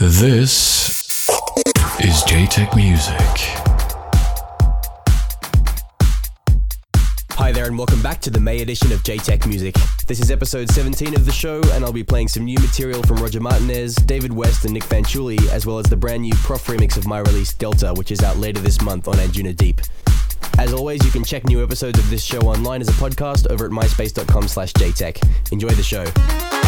This is Jaytech Music. Hi there, and welcome back to the May edition of Jaytech Music. This is episode 17 of the show, and I'll be playing some new material from Roger Martinez, David West, and Nick Fanciulli, as well as the brand new Prof remix of my release Delta, which is out later this month on Anjuna Deep. As always, you can check new episodes of this show online as a podcast over at myspace.com slash jaytech. Enjoy the show.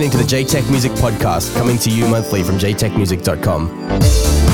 Listening to the Jaytech Music Podcast, coming to you monthly from jaytechmusic.com.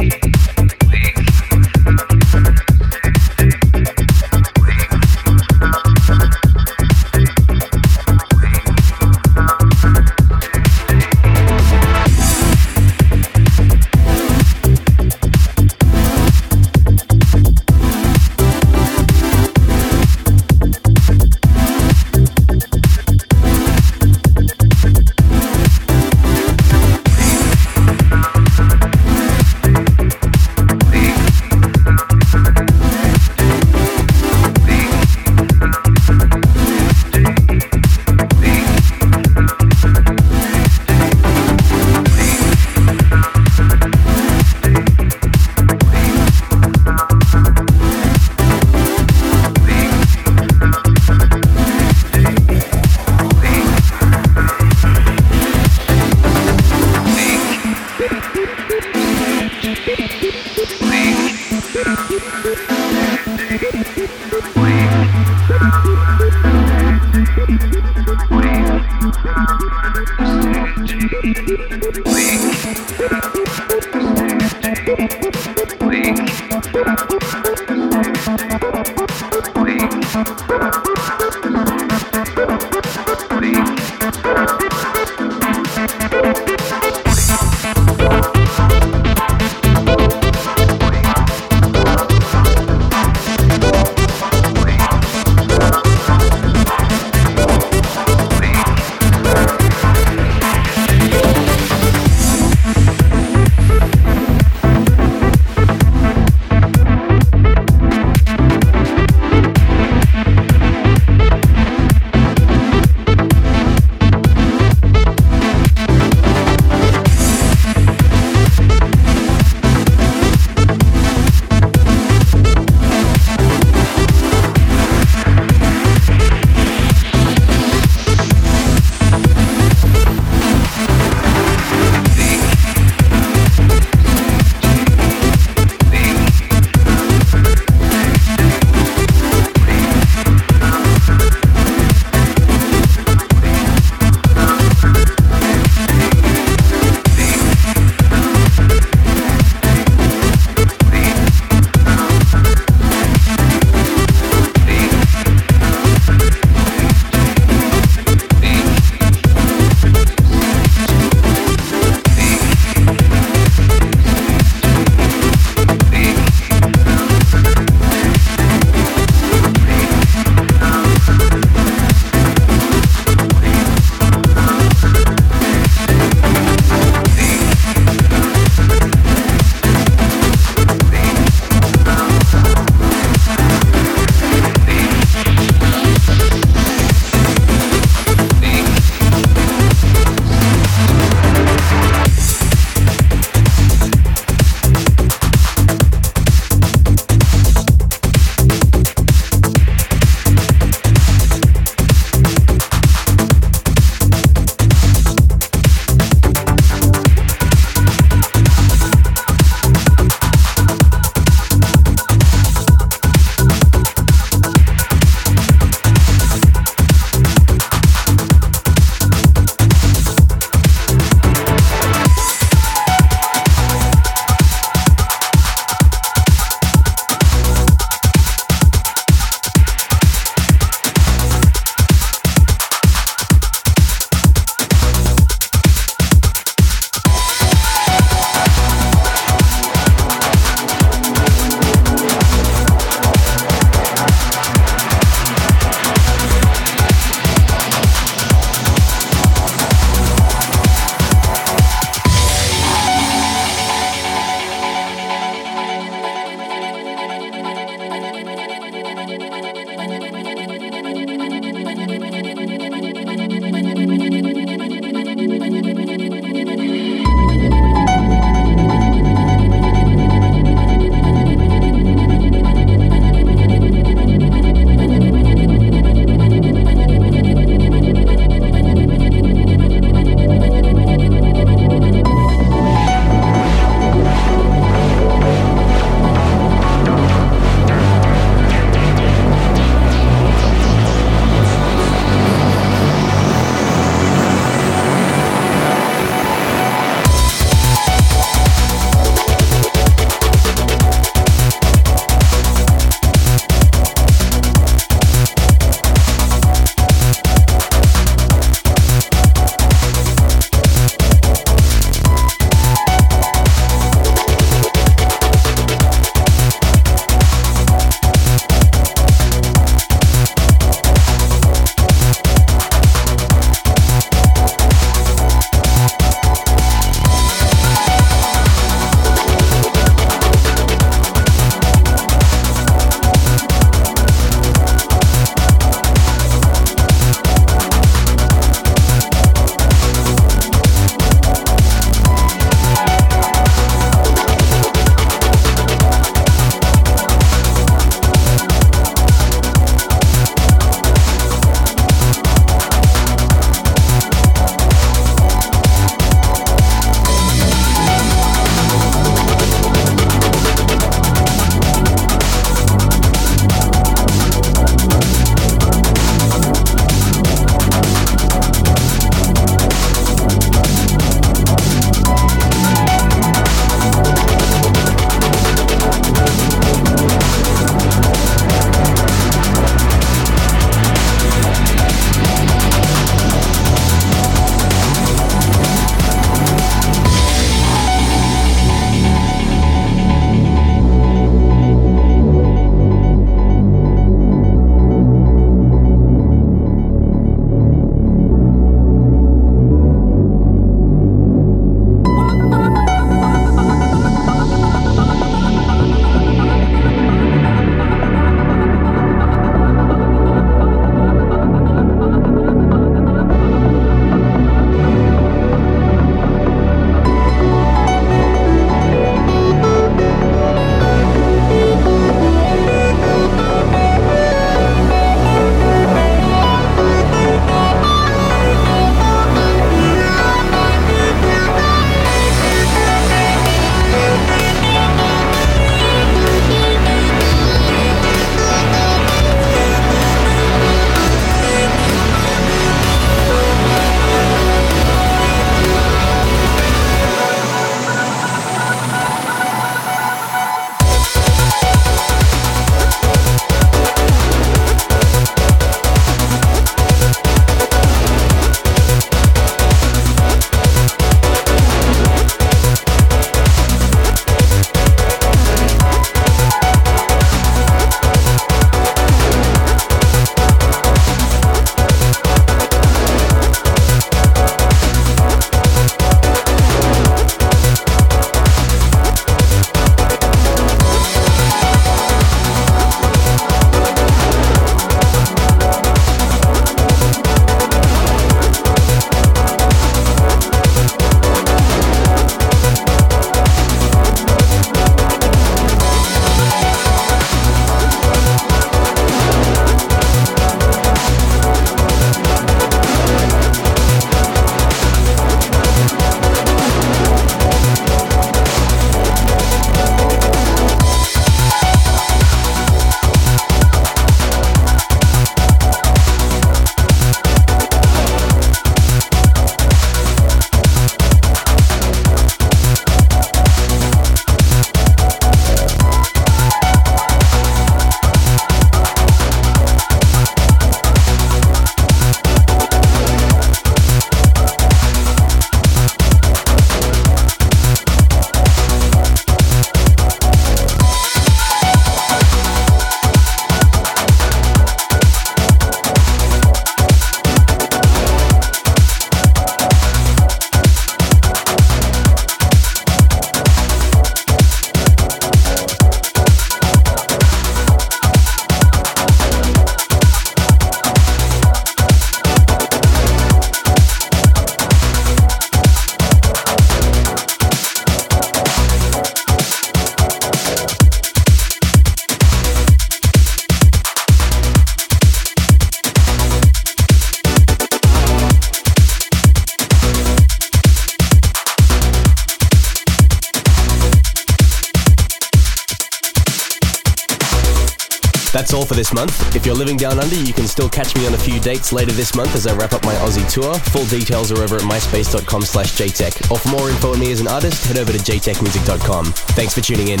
for this month. If you're living down under, you can still catch me on a few dates later this month as I wrap up my Aussie tour. Full details are over at myspace.com slash jaytech. Or for more info on me as an artist, head over to jaytechmusic.com. Thanks for tuning in.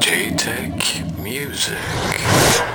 Jaytech Music.